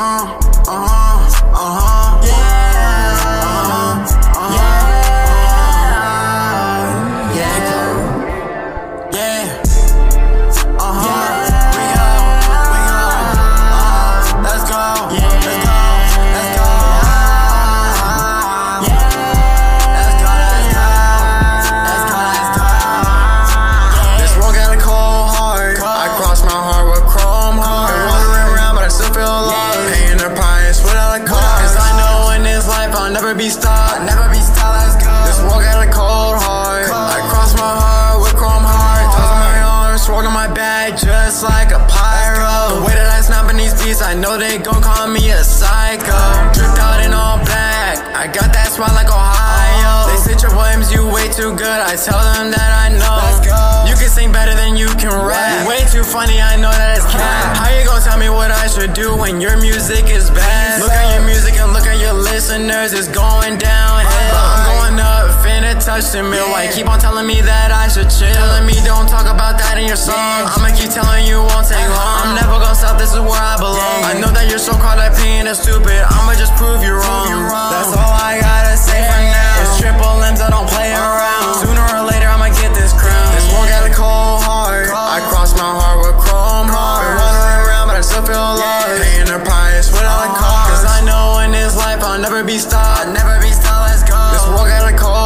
Uh. never be stopped, never be stopped, let's go. This world got a cold heart. Cold. I cross my heart with chrome heart. Toss my arms, swirling my back, just like a pyro. The way that I snapping these beats, I know they gon' call me a psycho. Dripped out in all black, I got that smile like Ohio. They say your poems, you way too good, I tell them that I know. Let's go. You can sing better than you can rap. Way too funny, I know that it's cap. How you gon' tell me what I should do when your music is bad? Look listeners, it's going downhill. I'm going up, finna touch the mill. Why keep on telling me that I should chill? Telling me don't talk about that in your song. I'ma keep telling you won't take long. I'm never gonna stop, this is where I belong. I know that you're so-called opinion is stupid. I'ma just prove you wrong. That's all I gotta say for now. It's triple M's, I don't play around. Sooner or later, I'ma get this crown. This one got a cold heart. I cross my heart with chrome heart. Running around, but I still feel lost. never be stopped, never be stopped, let's go. Let's walk out of cold.